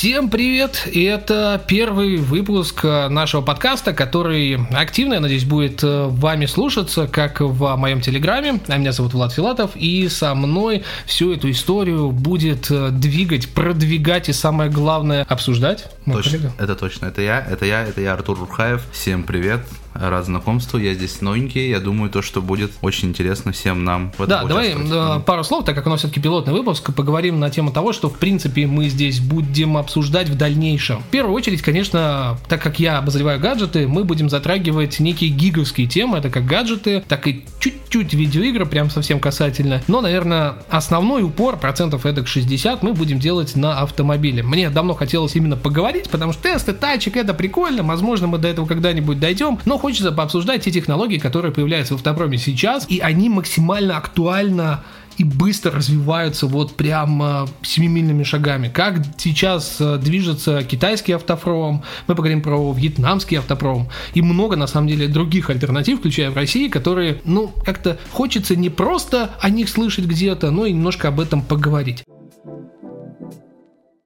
Всем привет! Это первый выпуск э, нашего подкаста, который активно, я надеюсь, будет э, вами слушаться, как в моем телеграме. А меня зовут Влад Филатов, и со мной всю эту историю будет э, двигать, продвигать и самое главное обсуждать. Точно, это точно, это я, это я, это я, Артур Рухаев. Всем привет! Рад знакомству. Я здесь новенький. Я думаю, то, что будет очень интересно всем нам в Да, давай э, пару слов, так как у нас все-таки пилотный выпуск, поговорим на тему того, что, в принципе, мы здесь будем обсуждать в дальнейшем. В первую очередь, конечно, так как я обозреваю гаджеты, мы будем затрагивать некие гиговские темы. Это как гаджеты, так и чуть-чуть видеоигры, прям совсем касательно. Но, наверное, основной упор, процентов эдак 60, мы будем делать на автомобиле. Мне давно хотелось именно поговорить, потому что тесты тачек это прикольно, возможно, мы до этого когда-нибудь дойдем, но хочется пообсуждать те технологии, которые появляются в автопроме сейчас, и они максимально актуально и быстро развиваются вот прямо семимильными шагами. Как сейчас э, движется китайский автопром, мы поговорим про вьетнамский автопром и много, на самом деле, других альтернатив, включая в России, которые, ну, как-то хочется не просто о них слышать где-то, но и немножко об этом поговорить.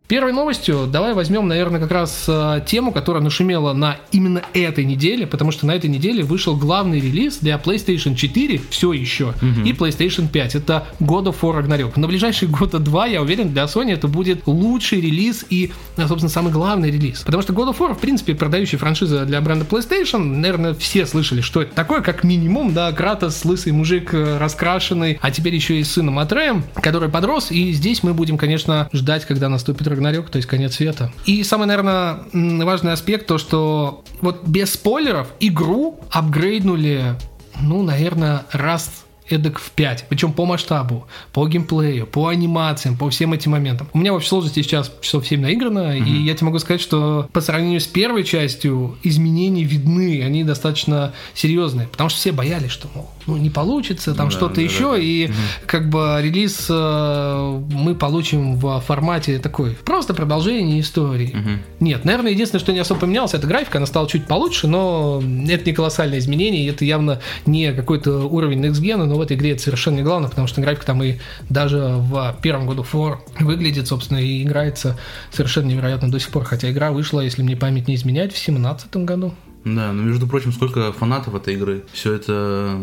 Первой новостью давай возьмем, наверное, как раз э, тему, которая нашумела на именно этой неделе, потому что на этой неделе вышел главный релиз для PlayStation 4 все еще угу. и PlayStation 5. Это God of War Ragnarok. На ближайшие года два, я уверен, для Sony это будет лучший релиз и, э, собственно, самый главный релиз. Потому что God of War, в принципе, продающая франшиза для бренда PlayStation, наверное, все слышали, что это такое, как минимум, да, Кратос, лысый мужик, э, раскрашенный, а теперь еще и с сыном Атреем, который подрос, и здесь мы будем, конечно, ждать, когда наступит Рагнарёк, то есть конец света. И самый, наверное, важный аспект, то, что вот без спойлеров игру апгрейднули, ну, наверное, раз эдак в 5. Причем по масштабу, по геймплею, по анимациям, по всем этим моментам. У меня в общей сложности сейчас часов 7 наиграно, mm-hmm. и я тебе могу сказать, что по сравнению с первой частью изменения видны, они достаточно серьезные. Потому что все боялись, что, мол, ну, не получится, там да, что-то да, еще, да, и угу. как бы релиз э, мы получим в формате такой, просто продолжение истории. Угу. Нет, наверное, единственное, что не особо поменялось, это графика, она стала чуть получше, но это не колоссальное изменение, это явно не какой-то уровень Next Gen, но в этой игре это совершенно не главное, потому что графика там и даже в первом году For выглядит, собственно, и играется совершенно невероятно до сих пор, хотя игра вышла, если мне память не изменять, в 2017 году. Да, но между прочим, сколько фанатов этой игры. Все это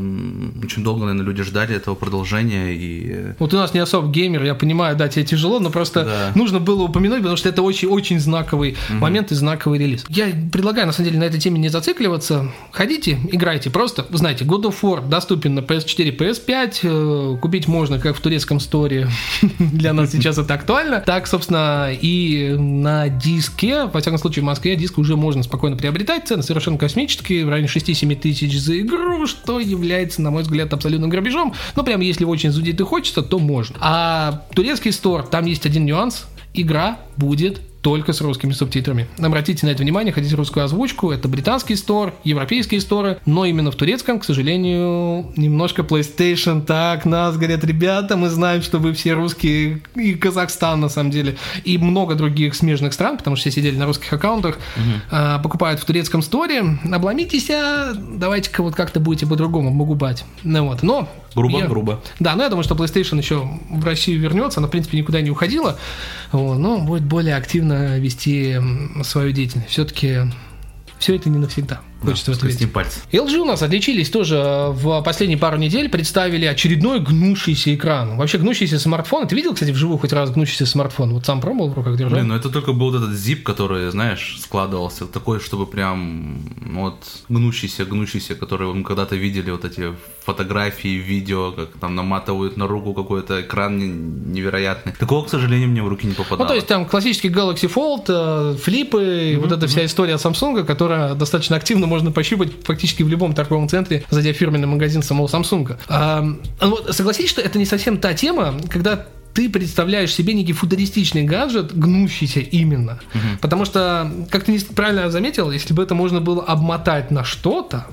очень долго, наверное, люди ждали этого продолжения. И... Вот у нас не особо геймер, я понимаю, да, тебе тяжело, но просто да. нужно было упомянуть, потому что это очень-очень знаковый угу. момент и знаковый релиз. Я предлагаю, на самом деле, на этой теме не зацикливаться. Ходите, играйте. Просто, знаете, God of War доступен на PS4, PS5. Э, купить можно как в турецком сторе. Для нас сейчас это актуально. Так, собственно, и на диске, во всяком случае, в Москве диск уже можно спокойно приобретать. Цены совершенно совершенно космические, в районе 6-7 тысяч за игру, что является, на мой взгляд, абсолютным грабежом. Но прям если очень зудит и хочется, то можно. А турецкий стор, там есть один нюанс. Игра будет только с русскими субтитрами. Обратите на это внимание, хотите русскую озвучку, это британский стор, европейские сторы, но именно в турецком, к сожалению, немножко PlayStation так нас говорят, ребята, мы знаем, что вы все русские, и Казахстан на самом деле, и много других смежных стран, потому что все сидели на русских аккаунтах, угу. покупают в турецком сторе, обломитесь, а давайте-ка вот как-то будете по-другому могубать. Ну вот, но Грубо, я, грубо. Да, но я думаю, что PlayStation еще в Россию вернется, она, в принципе, никуда не уходила, вот, но будет более активно вести свою деятельность. Все-таки все это не навсегда. Хочется да, в пальцы. LG у нас отличились тоже в последние пару недель, представили очередной гнущийся экран. Вообще гнущийся смартфон. Ты видел, кстати, вживую хоть раз гнущийся смартфон? Вот сам пробовал в руках держал? Блин, ну это только был вот этот zip, который, знаешь, складывался. Такой, чтобы прям вот гнущийся, гнущийся, который мы когда-то видели, вот эти фотографии, видео, как там наматывают на руку какой-то экран невероятный. Такого, к сожалению, мне в руки не попадало. Ну, то есть там классический Galaxy Fold, э, флипы, mm-hmm. вот эта вся история Samsung, которая достаточно активно можно пощупать практически в любом торговом центре, зайдя в фирменный магазин самого Samsung. А, вот, согласитесь, что это не совсем та тема, когда ты представляешь себе некий футуристичный гаджет, гнущийся именно. Угу. Потому что, как ты правильно заметил, если бы это можно было обмотать на что-то,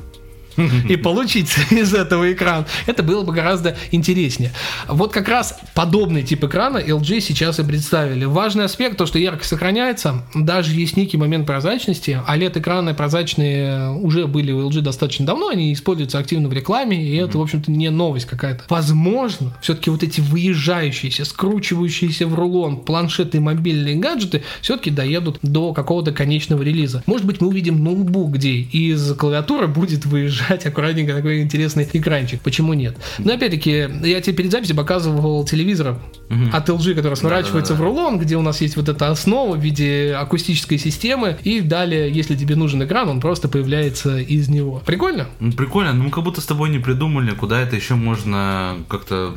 и получить из этого экран. Это было бы гораздо интереснее. Вот как раз подобный тип экрана LG сейчас и представили. Важный аспект, то, что яркость сохраняется, даже есть некий момент прозрачности. OLED-экраны прозрачные уже были у LG достаточно давно, они используются активно в рекламе, и это, в общем-то, не новость какая-то. Возможно, все-таки вот эти выезжающиеся, скручивающиеся в рулон планшеты и мобильные гаджеты все-таки доедут до какого-то конечного релиза. Может быть, мы увидим ноутбук, где из клавиатуры будет выезжать аккуратненько такой интересный экранчик. Почему нет? Но опять-таки, я тебе перед записью показывал телевизор угу. от LG, который сворачивается да, да, да. в рулон, где у нас есть вот эта основа в виде акустической системы, и далее, если тебе нужен экран, он просто появляется из него. Прикольно? Ну, прикольно, но мы как будто с тобой не придумали, куда это еще можно как-то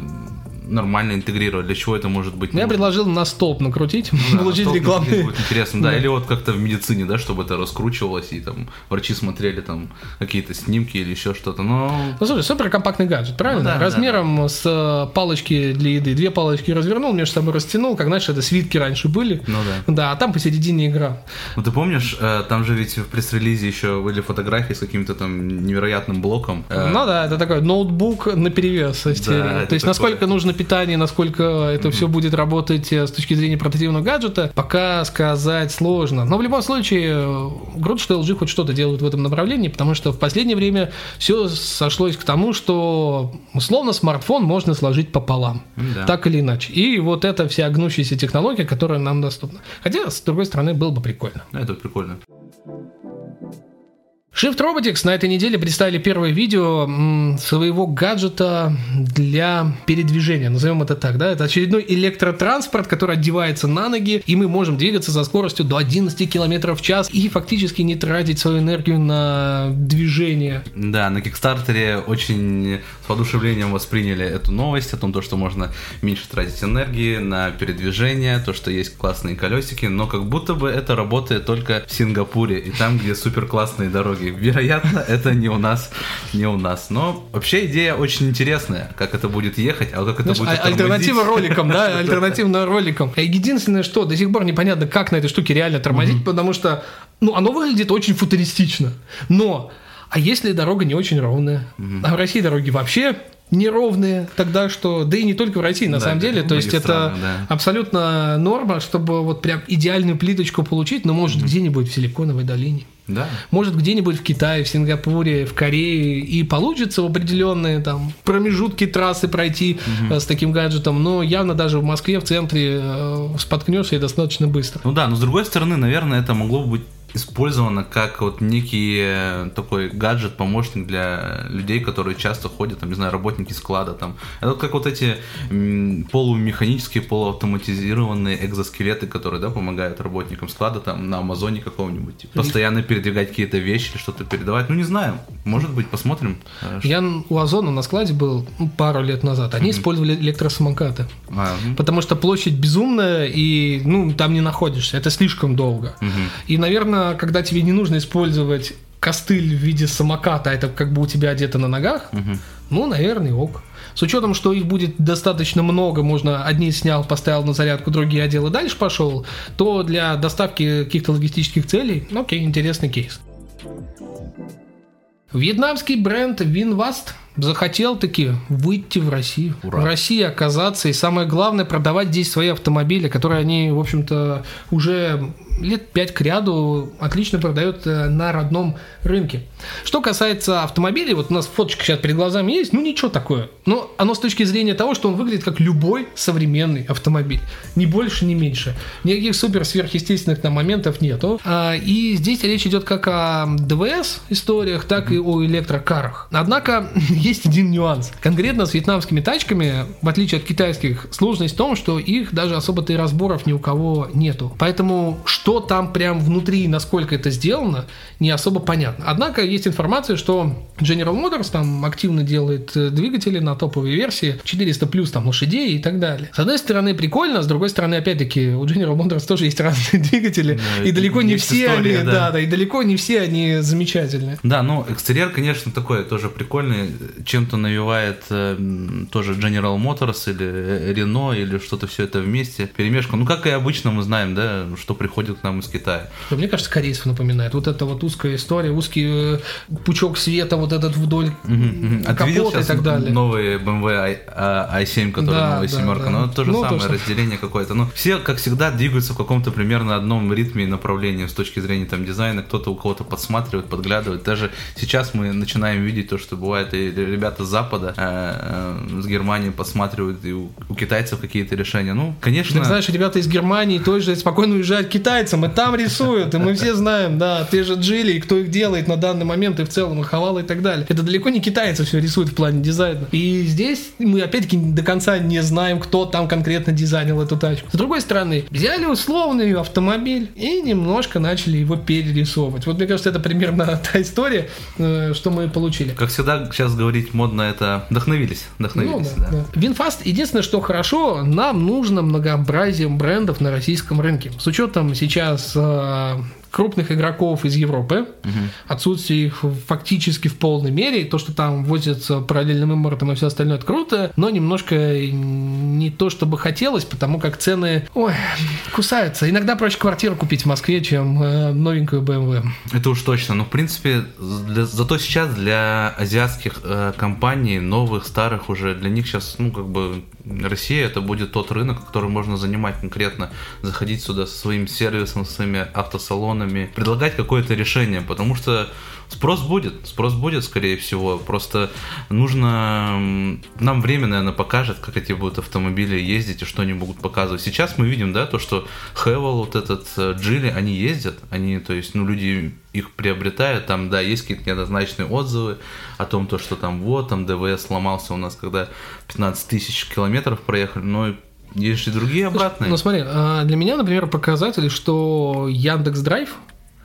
нормально интегрировать. Для чего это может быть? Я предложил на столб накрутить, ну, да, получить на рекламный. Будет интересно, да. Или вот как-то в медицине, да, чтобы это раскручивалось, и там врачи смотрели там какие-то снимки или еще что-то. Но... Ну, слушай, супер компактный гаджет, правильно? Ну, да, Размером да, да. с э, палочки для еды. Две палочки развернул, между собой растянул, как, знаешь, это свитки раньше были. Ну да. Да, а там посередине игра. Ну ты помнишь, э, там же ведь в пресс-релизе еще были фотографии с каким-то там невероятным блоком. Э, ну да, это такой ноутбук на перевес. Да, То есть насколько нужно питание, насколько это mm-hmm. все будет работать э, с точки зрения портативного гаджета, пока сказать сложно. Но в любом случае, э, круто, что LG хоть что-то делают в этом направлении, потому что в последнее время все сошлось к тому, что условно смартфон можно сложить пополам, да. так или иначе. И вот эта вся гнущаяся технология, которая нам доступна. Хотя, с другой стороны, было бы прикольно. Это прикольно. Shift Robotics на этой неделе представили первое видео своего гаджета для передвижения, назовем это так, да, это очередной электротранспорт, который одевается на ноги, и мы можем двигаться за скоростью до 11 км в час и фактически не тратить свою энергию на движение. Да, на Кикстартере очень с воодушевлением восприняли эту новость о том, что можно меньше тратить энергии на передвижение, то, что есть классные колесики, но как будто бы это работает только в Сингапуре и там, где супер классные дороги технологий. Вероятно, это не у нас, не у нас. Но вообще идея очень интересная, как это будет ехать, а как это Знаешь, будет а, Альтернатива роликам, да, альтернативно роликам. Единственное, что до сих пор непонятно, как на этой штуке реально тормозить, потому что, ну, оно выглядит очень футуристично. Но а если дорога не очень ровная? А в России дороги вообще неровные тогда, что, да и не только в России, на да, самом деле, то есть страны, это да. абсолютно норма, чтобы вот прям идеальную плиточку получить, но может mm-hmm. где-нибудь в Силиконовой долине. Да. Может, где-нибудь в Китае, в Сингапуре, в Корее и получится в определенные там промежутки трассы пройти угу. с таким гаджетом, но явно даже в Москве, в центре э, споткнешься и достаточно быстро. Ну да, но с другой стороны, наверное, это могло бы быть использовано как вот некий э, такой гаджет, помощник для людей, которые часто ходят, там, не знаю, работники склада, там. Это вот как вот эти полумеханические, полуавтоматизированные экзоскелеты, которые, да, помогают работникам склада, там, на Амазоне каком-нибудь, типа, постоянно передвигать какие-то вещи или что-то передавать. Ну, не знаю, может быть, посмотрим. Я у Озона на складе был ну, пару лет назад, они mm-hmm. использовали электросамокаты, mm-hmm. потому что площадь безумная, и, ну, там не находишься, это слишком долго. Mm-hmm. И, наверное, когда тебе не нужно использовать костыль в виде самоката, а это как бы у тебя одето на ногах, угу. ну, наверное, ок. С учетом, что их будет достаточно много, можно одни снял, поставил на зарядку, другие одел и дальше пошел, то для доставки каких-то логистических целей, ну, окей, интересный кейс. Вьетнамский бренд VinFast захотел таки выйти в Россию. Ура. В России оказаться и самое главное продавать здесь свои автомобили, которые они, в общем-то, уже лет пять к ряду отлично продает э, на родном рынке. Что касается автомобилей, вот у нас фоточка сейчас перед глазами есть, ну ничего такое. Но оно с точки зрения того, что он выглядит как любой современный автомобиль. Ни больше, ни меньше. Никаких супер сверхъестественных там моментов нету. А, и здесь речь идет как о ДВС историях, так и о электрокарах. Однако есть один нюанс. Конкретно с вьетнамскими тачками, в отличие от китайских, сложность в том, что их даже особо-то и разборов ни у кого нету. Поэтому что там прям внутри, насколько это сделано, не особо понятно. Однако есть информация, что General Motors там активно делает э, двигатели на топовой версии, 400 плюс там лошадей и так далее. С одной стороны прикольно, с другой стороны опять-таки у General Motors тоже есть разные двигатели, да, и далеко не все история, они, да. да, да, и далеко не все они замечательные. Да, ну экстерьер, конечно, такой тоже прикольный. Чем-то навевает э, тоже General Motors или Renault или что-то все это вместе, перемешку. Ну, как и обычно мы знаем, да, что приходит к нам из Китая. Мне кажется, корейцев напоминает. Вот эта вот узкая история, узкий э, пучок света вот этот вдоль mm-hmm. а капота и так далее. новые BMW i, i7, которые да, новая да, семерка, да. но это то же ну, самое, то, что... разделение какое-то. Ну, все, как всегда, двигаются в каком-то примерно одном ритме и направлении с точки зрения там дизайна, кто-то у кого-то подсматривает, подглядывает. Даже сейчас мы начинаем видеть то, что бывает, и ребята с Запада, э, э, с Германии подсматривают, и у, у китайцев какие-то решения. Ну, конечно... Ты знаешь, ребята из Германии тоже спокойно уезжают к китайцам, и там рисуют, и мы все знаем, да, те же Джили, и кто их делает на данный момент, и в целом, и Хавала, и так далее. Это далеко не китайцы все рисуют в плане дизайна. И здесь мы, опять-таки, до конца не знаем, кто там конкретно дизайнил эту тачку. С другой стороны, взяли условный автомобиль и немножко начали его перерисовывать. Вот мне кажется, это примерно та история, э, что мы получили. Как всегда, сейчас говорить модно, это вдохновились. Вдохновились, ну, да, да. да. VinFast, единственное, что хорошо, нам нужно многообразие брендов на российском рынке. С учетом сейчас э, крупных игроков из Европы, угу. отсутствие их фактически в полной мере, то, что там возятся параллельным импортом и все остальное, это круто, но немножко не то, чтобы хотелось, потому как цены, ой, кусаются. Иногда проще квартиру купить в Москве, чем э, новенькую BMW. Это уж точно. Но, в принципе, для, зато сейчас для азиатских э, компаний, новых, старых уже, для них сейчас, ну, как бы, Россия это будет тот рынок, который можно занимать конкретно, заходить сюда со своим сервисом, со своими автосалонами, предлагать какое-то решение, потому что Спрос будет, спрос будет, скорее всего. Просто нужно... Нам время, наверное, покажет, как эти будут автомобили ездить и что они могут показывать. Сейчас мы видим, да, то, что Хевел, вот этот Джили, э, они ездят, они, то есть, ну, люди их приобретают, там, да, есть какие-то неоднозначные отзывы о том, то, что там, вот, там ДВС сломался у нас, когда 15 тысяч километров проехали, но есть и другие обратные. Ну, смотри, а, для меня, например, показатель, что Яндекс Драйв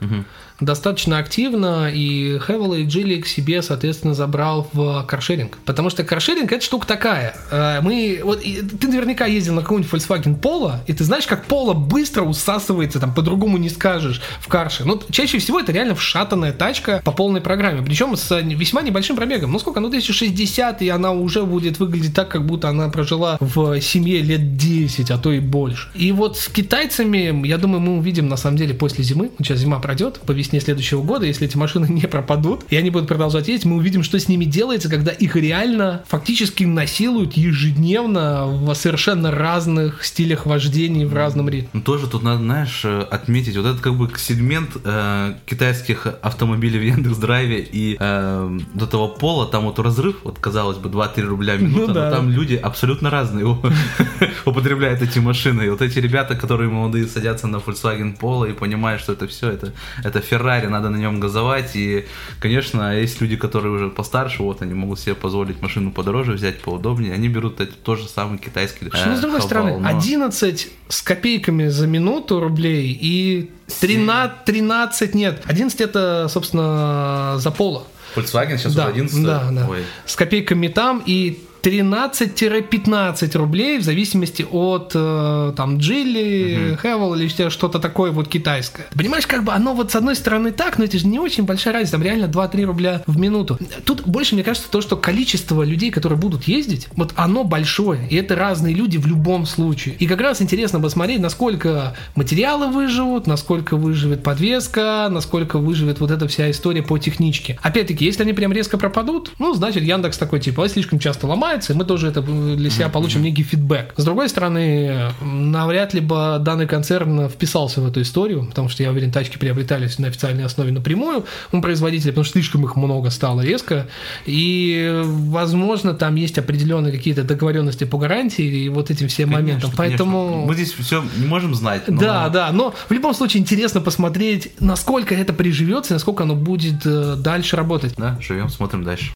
угу достаточно активно, и Хевел и Джилли к себе, соответственно, забрал в каршеринг. Потому что каршеринг это штука такая. Э, мы, вот, ты наверняка ездил на какой-нибудь Volkswagen Polo, и ты знаешь, как Polo быстро усасывается, там по-другому не скажешь, в карше. Ну, чаще всего это реально вшатанная тачка по полной программе, причем с весьма небольшим пробегом. Ну, сколько? Ну, 1060, и она уже будет выглядеть так, как будто она прожила в семье лет 10, а то и больше. И вот с китайцами, я думаю, мы увидим, на самом деле, после зимы, сейчас зима пройдет, по весне следующего года, если эти машины не пропадут, и они будут продолжать ездить, мы увидим, что с ними делается, когда их реально фактически насилуют ежедневно в совершенно разных стилях вождения в разном ритме. Ну, тоже тут надо, знаешь, э, отметить вот этот как бы сегмент э, китайских автомобилей в Яндекс.Драйве и э, до того пола, там вот разрыв, вот казалось бы, 2-3 рубля в минуту, ну, да. но там люди абсолютно разные употребляют эти машины. И вот эти ребята, которые молодые садятся на Volkswagen Polo и понимают, что это все, это, это Ferrari, надо на нем газовать. И, конечно, есть люди, которые уже постарше, вот они могут себе позволить машину подороже взять, поудобнее. Они берут это тот же самый китайский. Э, с другой стороны, но... 11 с копейками за минуту рублей и 13, 13 нет. 11 это, собственно, за поло. Volkswagen сейчас да, уже 11 да, да. Ой. С копейками там и 13-15 рублей в зависимости от э, там Джилли, Хевел или что-то такое вот китайское. Ты понимаешь, как бы оно вот с одной стороны так, но это же не очень большая разница, там реально 2-3 рубля в минуту. Тут больше, мне кажется, то, что количество людей, которые будут ездить, вот оно большое, и это разные люди в любом случае. И как раз интересно посмотреть, насколько материалы выживут, насколько выживет подвеска, насколько выживет вот эта вся история по техничке. Опять-таки, если они прям резко пропадут, ну, значит, Яндекс такой, типа, слишком часто ломает, ломается, и мы тоже это для себя получим некий фидбэк. С другой стороны, навряд ли бы данный концерн вписался в эту историю, потому что, я уверен, тачки приобретались на официальной основе напрямую у производителя, потому что слишком их много стало резко, и, возможно, там есть определенные какие-то договоренности по гарантии и вот этим всем конечно, моментам. Поэтому... Конечно. Мы здесь все не можем знать. Но... Да, да, но в любом случае интересно посмотреть, насколько это приживется, насколько оно будет э, дальше работать. Да, живем, смотрим дальше.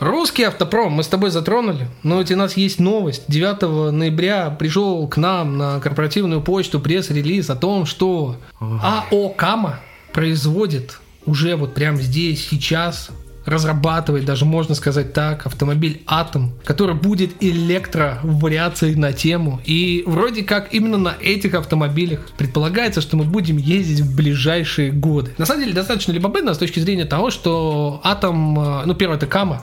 Русский автопром мы с тобой затронули, но ведь у нас есть новость. 9 ноября пришел к нам на корпоративную почту пресс-релиз о том, что АО «Кама» производит уже вот прямо здесь, сейчас разрабатывает, даже можно сказать так, автомобиль Атом, который будет электровариацией на тему. И вроде как именно на этих автомобилях предполагается, что мы будем ездить в ближайшие годы. На самом деле достаточно любопытно с точки зрения того, что Атом, э, ну первое это Кама,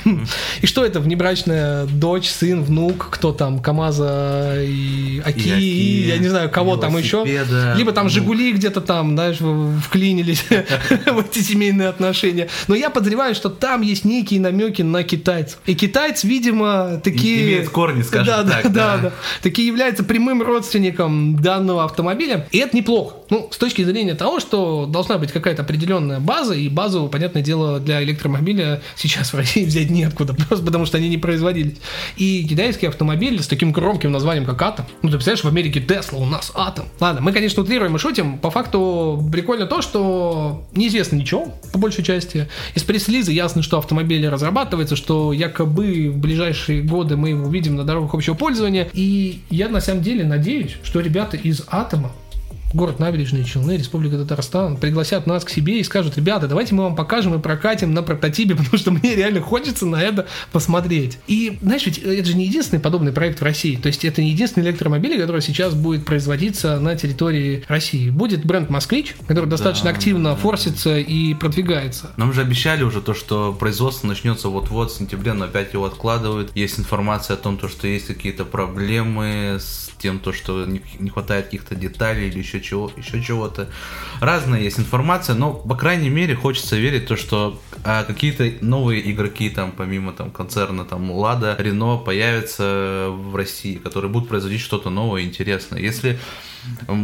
и что это, внебрачная дочь, сын, внук, кто там, КамАЗа и Аки, и Аки я не знаю, кого там еще. Либо там Жигули где-то там, знаешь, вклинились в эти семейные отношения. Но я подозреваю, что там есть некие намеки на китайцев. И китайцы, видимо, такие... Имеет корни, скажем да, так. Да, да, да. Такие являются прямым родственником данного автомобиля. И это неплохо. Ну, с точки зрения того, что должна быть какая-то определенная база, и базу, понятное дело, для электромобиля сейчас в России взять неоткуда, просто потому что они не производились. И китайский автомобиль с таким громким названием, как Атом. Ну, ты представляешь, в Америке Тесла, у нас Атом. Ладно, мы, конечно, утрируем и шутим. По факту прикольно то, что неизвестно ничего, по большей части. Из пресс-лиза ясно, что автомобили разрабатываются, что якобы в ближайшие годы мы его увидим на дорогах общего пользования. И я на самом деле надеюсь, что ребята из Атома город Набережные Челны, Республика Татарстан, пригласят нас к себе и скажут, ребята, давайте мы вам покажем и прокатим на прототипе, потому что мне реально хочется на это посмотреть. И, знаешь, ведь это же не единственный подобный проект в России. То есть это не единственный электромобиль, который сейчас будет производиться на территории России. Будет бренд «Москвич», который достаточно да, активно да. форсится и продвигается. Нам же обещали уже то, что производство начнется вот-вот в сентябре, но опять его откладывают. Есть информация о том, то, что есть какие-то проблемы с тем, то, что не хватает каких-то деталей или еще чего, еще чего-то. Разная есть информация, но, по крайней мере, хочется верить то, что а, какие-то новые игроки, там, помимо там концерна, там, Лада, Рено, появятся в России, которые будут производить что-то новое, интересное. Если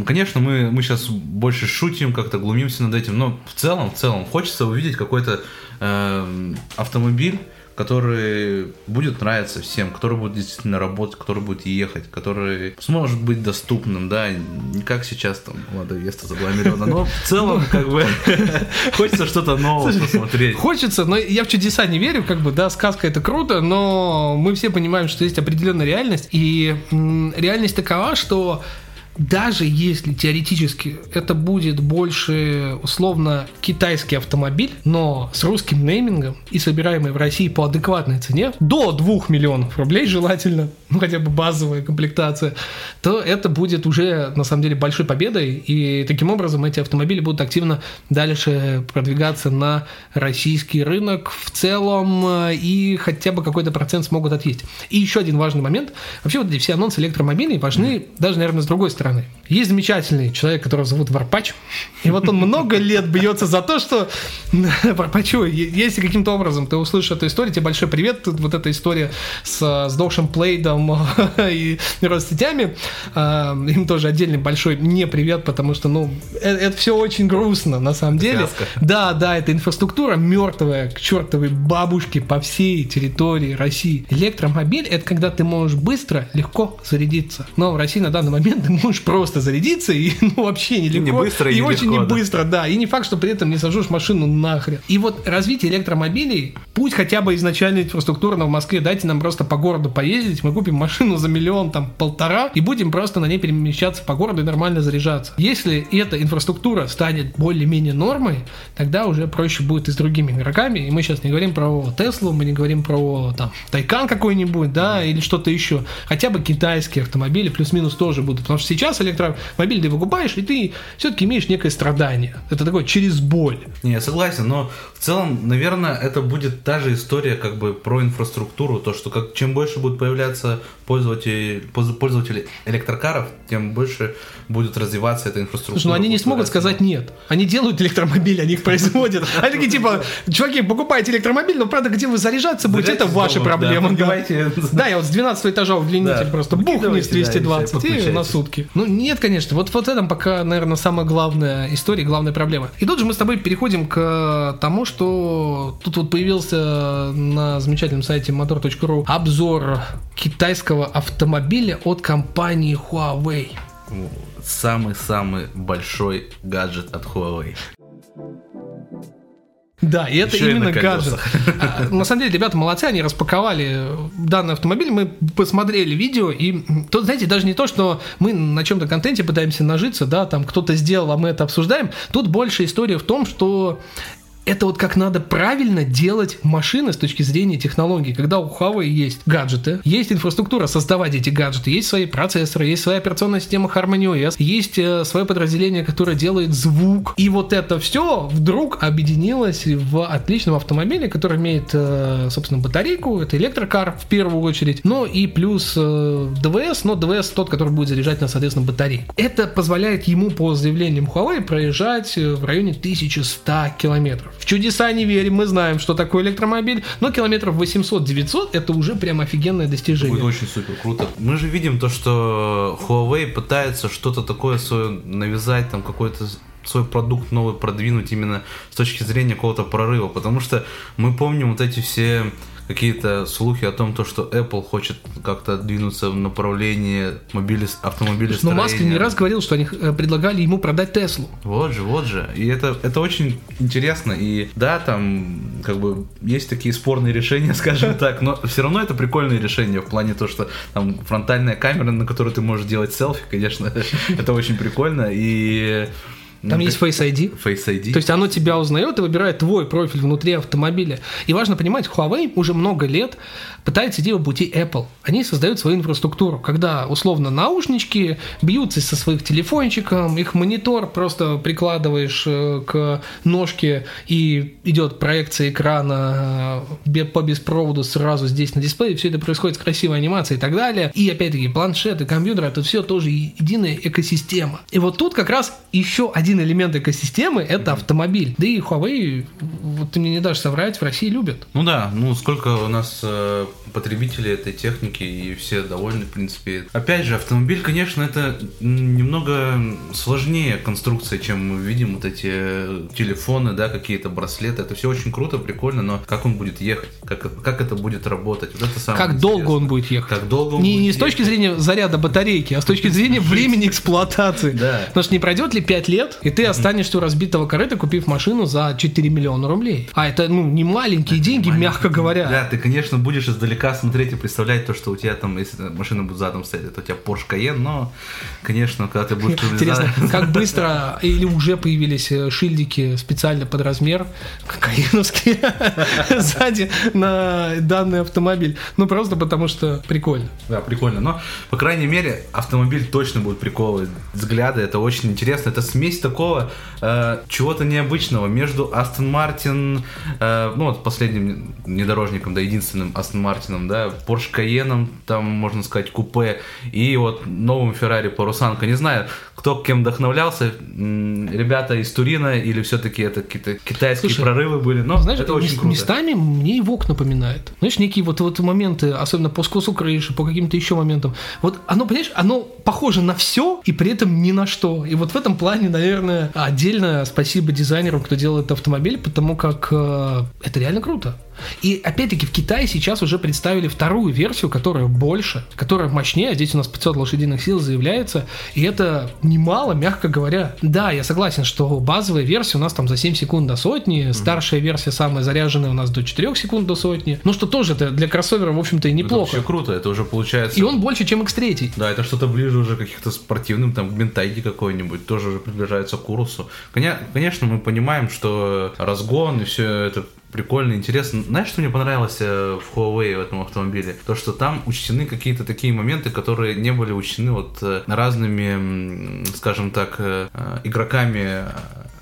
Конечно, мы, мы сейчас больше шутим, как-то глумимся над этим, но в целом, в целом, хочется увидеть какой-то э, автомобиль, который будет нравиться всем, который будет действительно работать, который будет ехать, который сможет быть доступным, да, не как сейчас там Лада Веста за 2 миллиона, но в целом как бы хочется что-то новое посмотреть. Хочется, но я в чудеса не верю, как бы, да, сказка это круто, но мы все понимаем, что есть определенная реальность, и реальность такова, что даже если теоретически это будет больше условно китайский автомобиль, но с русским неймингом и собираемый в России по адекватной цене, до 2 миллионов рублей желательно, ну хотя бы базовая комплектация, то это будет уже на самом деле большой победой, и таким образом эти автомобили будут активно дальше продвигаться на российский рынок в целом, и хотя бы какой-то процент смогут отъесть. И еще один важный момент, вообще вот эти все анонсы электромобилей важны mm. даже, наверное, с другой стороны. Есть замечательный человек, которого зовут Варпач, и вот он много лет бьется за то, что Варпачу, если каким-то образом ты услышишь эту историю, тебе большой привет, вот эта история с сдохшим Плейдом и Россетями, а, им тоже отдельный большой не привет, потому что, ну, это, это все очень грустно, на самом деле. Связка. Да, да, это инфраструктура мертвая к чертовой бабушке по всей территории России. Электромобиль – это когда ты можешь быстро, легко зарядиться. Но в России на данный момент ты можешь просто зарядиться и ну, вообще нелегко. Не быстро и, и очень легко, не быстро, да. И не факт, что при этом не сожжешь машину нахрен. И вот развитие электромобилей, путь хотя бы изначально инфраструктурно в Москве, дайте нам просто по городу поездить, мы купим машину за миллион, там, полтора, и будем просто на ней перемещаться по городу и нормально заряжаться. Если эта инфраструктура станет более-менее нормой, тогда уже проще будет и с другими игроками. И мы сейчас не говорим про Теслу, мы не говорим про там Тайкан какой-нибудь, да, или что-то еще. Хотя бы китайские автомобили плюс-минус тоже будут. Потому что сейчас электромобиль ты выкупаешь, и ты все-таки имеешь некое страдание. Это такое через боль. Не, я согласен, но в целом, наверное, это будет та же история как бы про инфраструктуру, то, что как, чем больше будет появляться пользователи, пользователи электрокаров, тем больше будет развиваться эта инфраструктура. Слушай, ну они не смогут сказать нет. Они делают электромобили, они их производят. Они такие типа, чуваки, покупайте электромобиль, но правда, где вы заряжаться будете, это ваша проблема. Да, я вот с 12 этажа удлинитель просто бухни с 220 и на сутки. Ну нет, конечно, вот вот этом пока, наверное, самая главная история, главная проблема. И тут же мы с тобой переходим к тому, что тут вот появился на замечательном сайте motor.ru обзор китайского автомобиля от компании Huawei самый-самый большой гаджет от Huawei. Да, и это Еще именно и гаджет. А, на самом деле, ребята молодцы, они распаковали данный автомобиль, мы посмотрели видео, и тут, знаете, даже не то, что мы на чем-то контенте пытаемся нажиться, да, там кто-то сделал, а мы это обсуждаем, тут больше история в том, что это вот как надо правильно делать машины с точки зрения технологий. Когда у Huawei есть гаджеты, есть инфраструктура создавать эти гаджеты, есть свои процессоры, есть своя операционная система Harmony OS, есть э, свое подразделение, которое делает звук. И вот это все вдруг объединилось в отличном автомобиле, который имеет, э, собственно, батарейку, это электрокар в первую очередь, но и плюс э, ДВС, но ДВС тот, который будет заряжать на, соответственно, батарейку. Это позволяет ему, по заявлениям Huawei, проезжать в районе 1100 километров. В чудеса не верим, мы знаем, что такое электромобиль, но километров 800-900 это уже прям офигенное достижение. Будет очень супер круто. Мы же видим то, что Huawei пытается что-то такое свое навязать, там какой-то свой продукт новый продвинуть именно с точки зрения какого-то прорыва, потому что мы помним вот эти все какие-то слухи о том, то, что Apple хочет как-то двинуться в направлении мобили... автомобилестроения. Но Маск не раз говорил, что они э, предлагали ему продать Теслу. Вот же, вот же. И это, это очень интересно. И да, там как бы есть такие спорные решения, скажем так, но все равно это прикольное решение в плане то, что там фронтальная камера, на которой ты можешь делать селфи, конечно, это очень прикольно. И там ну, есть Face ID. Face ID. То есть оно тебя узнает и выбирает твой профиль внутри автомобиля. И важно понимать, Huawei уже много лет пытается идти по пути Apple. Они создают свою инфраструктуру, когда условно наушнички бьются со своих телефончиком, их монитор просто прикладываешь э, к ножке и идет проекция экрана э, по беспроводу сразу здесь на дисплее, все это происходит с красивой анимацией и так далее. И опять-таки планшеты, компьютеры, это все тоже единая экосистема. И вот тут как раз еще один один элемент экосистемы – это автомобиль. Да и Huawei, вот ты мне не дашь соврать, в России любят. Ну да, ну сколько у нас э, потребителей этой техники, и все довольны, в принципе. Опять же, автомобиль, конечно, это немного сложнее конструкция, чем мы видим вот эти телефоны, да, какие-то браслеты. Это все очень круто, прикольно, но как он будет ехать? Как, как это будет работать? Вот это самое Как интересное. долго он будет ехать? Как долго он не, будет не с точки зрения заряда батарейки, а с точки зрения времени эксплуатации. Да. Потому что не пройдет ли 5 лет, и ты останешься у разбитого корыта, купив машину за 4 миллиона рублей. А это, ну, не маленькие это деньги, маленькие. мягко говоря. Да, ты, конечно, будешь издалека смотреть и представлять то, что у тебя там, если машина будет задом стоять, это у тебя Porsche Cayenne, но, конечно, когда ты будешь Интересно, как быстро или уже появились э, шильдики специально под размер, каеновские, сзади на данный автомобиль. Ну, просто потому что прикольно. Да, прикольно. Но, по крайней мере, автомобиль точно будет приковывать взгляды. Это очень интересно. Это смесь такого э, чего-то необычного между Астон Мартин, э, ну вот последним внедорожником, да, единственным Астон Мартином, да, Porsche Cayenne, там, можно сказать, купе, и вот новым Ferrari Парусанка. Не знаю, кто кем вдохновлялся, ребята из Турина или все-таки это какие-то китайские Слушай, прорывы были, но знаешь, это очень круто. Местами мне и ВОК напоминает. Знаешь, некие вот, вот моменты, особенно по скосу крыши, по каким-то еще моментам. Вот оно, понимаешь, оно похоже на все и при этом ни на что. И вот в этом плане, наверное, отдельно спасибо дизайнерам, кто делал этот автомобиль, потому как э, это реально круто. И опять-таки в Китае сейчас уже представили вторую версию, которая больше, которая мощнее. Здесь у нас 500 лошадиных сил заявляется. И это немало, мягко говоря. Да, я согласен, что базовая версия у нас там за 7 секунд до сотни, старшая версия самая заряженная у нас до 4 секунд до сотни. Ну что тоже это для кроссовера, в общем-то, и неплохо. Это круто, это уже получается... И он больше, чем X3. Да, это что-то ближе уже каких-то спортивным, там, ментайки какой-нибудь, тоже уже приближается к Урусу. Конечно, мы понимаем, что разгон и все это прикольно, интересно. Знаешь, что мне понравилось э, в Huawei в этом автомобиле? То, что там учтены какие-то такие моменты, которые не были учтены вот э, разными, скажем так, э, игроками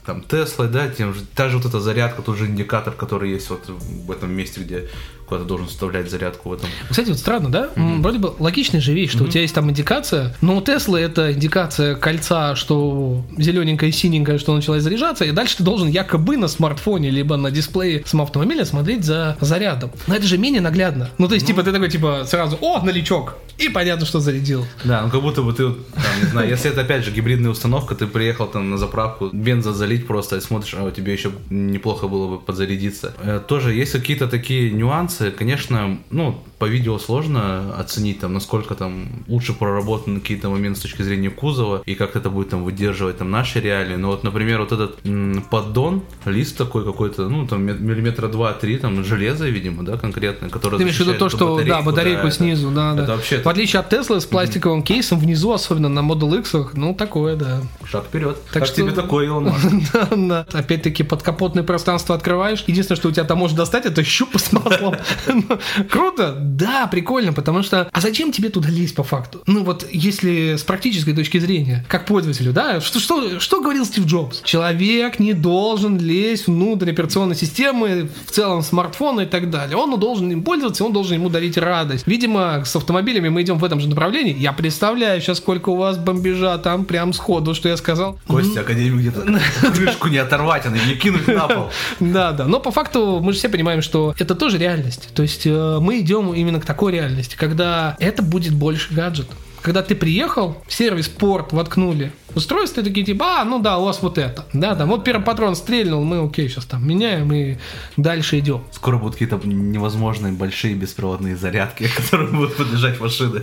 там Теслой, да, тем же, та же вот эта зарядка, тот же индикатор, который есть вот в этом месте, где куда ты должен вставлять зарядку в этом. Кстати, вот странно, да? Mm-hmm. Вроде бы логичная же вещь, что mm-hmm. у тебя есть там индикация, но у Теслы это индикация кольца, что зелененькое и синенькое, что началось заряжаться, и дальше ты должен якобы на смартфоне либо на дисплее самоавтомобиля смотреть за зарядом. Но это же менее наглядно. Ну, то есть, mm-hmm. типа, ты такой, типа, сразу, о, новичок, и понятно, что зарядил. Да, ну как будто бы ты, там, не знаю, если это опять же гибридная установка, ты приехал там на заправку, бенза залить просто, и смотришь, а тебе еще неплохо было бы подзарядиться. Э, тоже есть какие-то такие нюансы, нюансы, конечно, ну, по видео сложно оценить, там, насколько там лучше проработаны какие-то моменты с точки зрения кузова и как это будет там выдерживать там наши реалии. Но вот, например, вот этот м, поддон, лист такой какой-то, ну, там миллиметра два-три, там железо, видимо, да, конкретное, которое Ты имеешь в виду то, что, да, батарейку да, снизу, да, это да. Вообще в отличие от Tesla с пластиковым mm-hmm. кейсом внизу, особенно на Model X, ну, такое, да. Шаг вперед. Так как что... тебе такой, Илон да, да. Опять-таки, подкапотное пространство открываешь. Единственное, что у тебя там может достать, это щупа с маслом. Круто? Да, прикольно, потому что... А зачем тебе туда лезть по факту? Ну вот, если с практической точки зрения, как пользователю, да, что, что, что говорил Стив Джобс? Человек не должен лезть внутрь операционной системы, в целом смартфона и так далее. Он должен им пользоваться, он должен ему дарить радость. Видимо, с автомобилями мы идем в этом же направлении. Я представляю сейчас, сколько у вас бомбежа там прям сходу, что я сказал. Костя, Академию где-то крышку не оторвать, а не кинуть на пол. Да, да. Но по факту мы же все понимаем, что это тоже реальность. То есть э, мы идем именно к такой реальности, когда это будет больше гаджет. Когда ты приехал, в сервис порт воткнули устройство, такие типа, а, ну да, у вас вот это. Да, там вот первый патрон стрельнул, мы окей, сейчас там меняем и дальше идем. Скоро будут какие-то невозможные большие беспроводные зарядки, которые будут поддержать машины.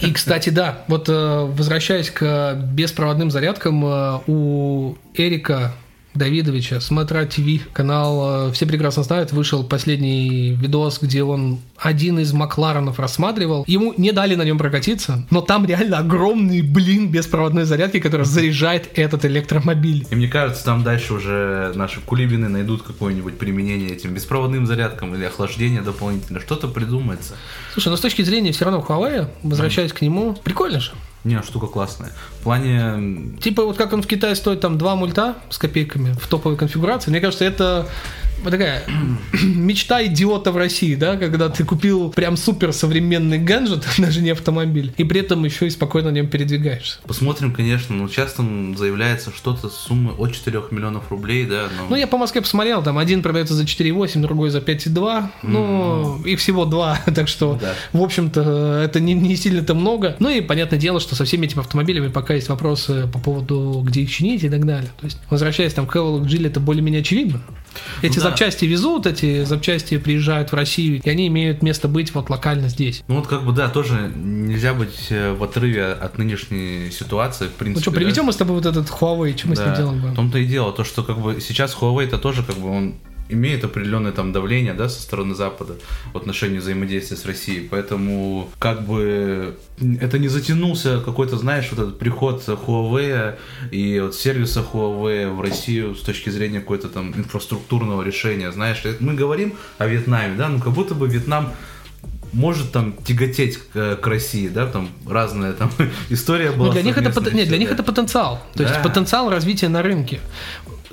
И, кстати, да, вот э, возвращаясь к беспроводным зарядкам, э, у Эрика Давидовича, Смотра ТВ, канал, э, все прекрасно знают, вышел последний видос, где он один из Макларенов рассматривал. Ему не дали на нем прокатиться, но там реально огромный блин беспроводной зарядки, которая заряжает этот электромобиль. И мне кажется, там дальше уже наши кулибины найдут какое-нибудь применение этим беспроводным зарядкам или охлаждение дополнительно. Что-то придумается. Слушай, но с точки зрения все равно Huawei, возвращаясь mm. к нему, прикольно же. Не, штука классная. В плане... Типа вот как он в Китае стоит там два мульта с копейками в топовой конфигурации, мне кажется, это такая мечта идиота в России, да, когда ты купил прям супер современный гаджет, даже не автомобиль, и при этом еще и спокойно на нем передвигаешься. Посмотрим, конечно, но часто заявляется что-то с суммы от 4 миллионов рублей, да. Но... Ну, я по Москве посмотрел, там один продается за 4,8, другой за 5,2, mm-hmm. ну, их всего два, так что, да. в общем-то, это не, не сильно-то много. Ну и понятное дело, что со всеми этими автомобилями пока есть вопросы по поводу, где их чинить и так далее. То есть, возвращаясь там к Havoc Geely, это более-менее очевидно. Эти да. запчасти везут, эти запчасти приезжают в Россию, и они имеют место быть вот локально здесь. Ну вот как бы да, тоже нельзя быть э, в отрыве от нынешней ситуации, в принципе. Ну что, приведем да? мы с тобой вот этот Huawei, что мы да. с ним делаем будем? В том-то и дело, то, что как бы сейчас Huawei это тоже как бы он имеет определенное там давление, да, со стороны Запада в отношении взаимодействия с Россией. Поэтому как бы это не затянулся какой-то, знаешь, вот этот приход Huawei и вот сервиса Huawei в Россию с точки зрения какой-то там инфраструктурного решения. Знаешь, мы говорим о Вьетнаме, да, ну как будто бы Вьетнам может там тяготеть к, к России, да, там разная там история была. Ну, для них это, нет, для них это потенциал, то да. есть потенциал развития на рынке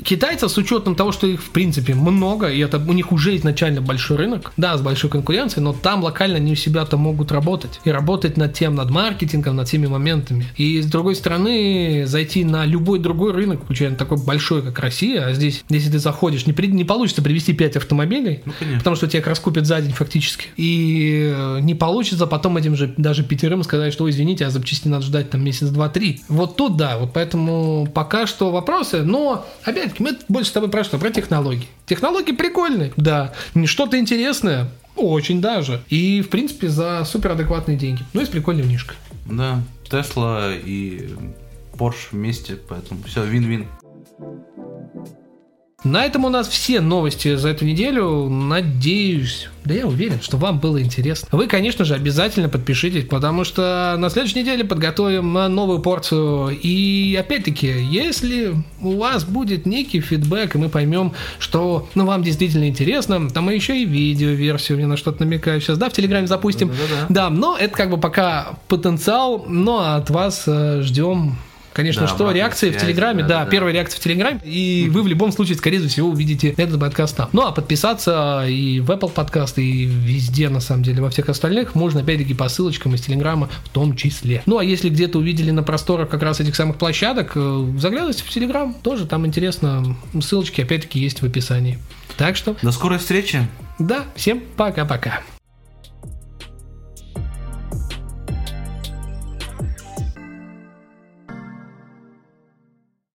китайцев с учетом того, что их в принципе много, и это у них уже изначально большой рынок, да, с большой конкуренцией, но там локально они у себя-то могут работать. И работать над тем, над маркетингом, над теми моментами. И с другой стороны, зайти на любой другой рынок, включая такой большой, как Россия, а здесь, если ты заходишь, не, при, не получится привезти 5 автомобилей, ну, потому что тебя раскупят за день фактически. И э, не получится потом этим же даже пятерым сказать, что, извините, а запчасти надо ждать там месяц, два, три. Вот тут да, вот поэтому пока что вопросы, но опять опять мы больше с тобой про что? Про технологии. Технологии прикольные, да. Что-то интересное, очень даже. И, в принципе, за суперадекватные деньги. Ну и с прикольной внешкой. Да, Тесла и Porsche вместе, поэтому все, вин-вин. На этом у нас все новости за эту неделю. Надеюсь, да я уверен, что вам было интересно. Вы, конечно же, обязательно подпишитесь, потому что на следующей неделе подготовим новую порцию. И опять-таки, если у вас будет некий фидбэк, и мы поймем, что ну, вам действительно интересно, то мы еще и видео-версию, мне на что-то намекаю сейчас, да, в Телеграме запустим. Да, да, да. да, но это как бы пока потенциал, но от вас э, ждем Конечно, да, что реакции связи, в Телеграме, да, да, да, первая реакция в Телеграме, и вы в любом случае, скорее всего, увидите этот подкаст там. Ну, а подписаться и в Apple подкаст, и везде, на самом деле, во всех остальных, можно, опять-таки, по ссылочкам из Телеграма в том числе. Ну, а если где-то увидели на просторах как раз этих самых площадок, э, заглядывайте в Телеграм, тоже там интересно. Ссылочки, опять-таки, есть в описании. Так что... До скорой встречи. Да, всем пока-пока.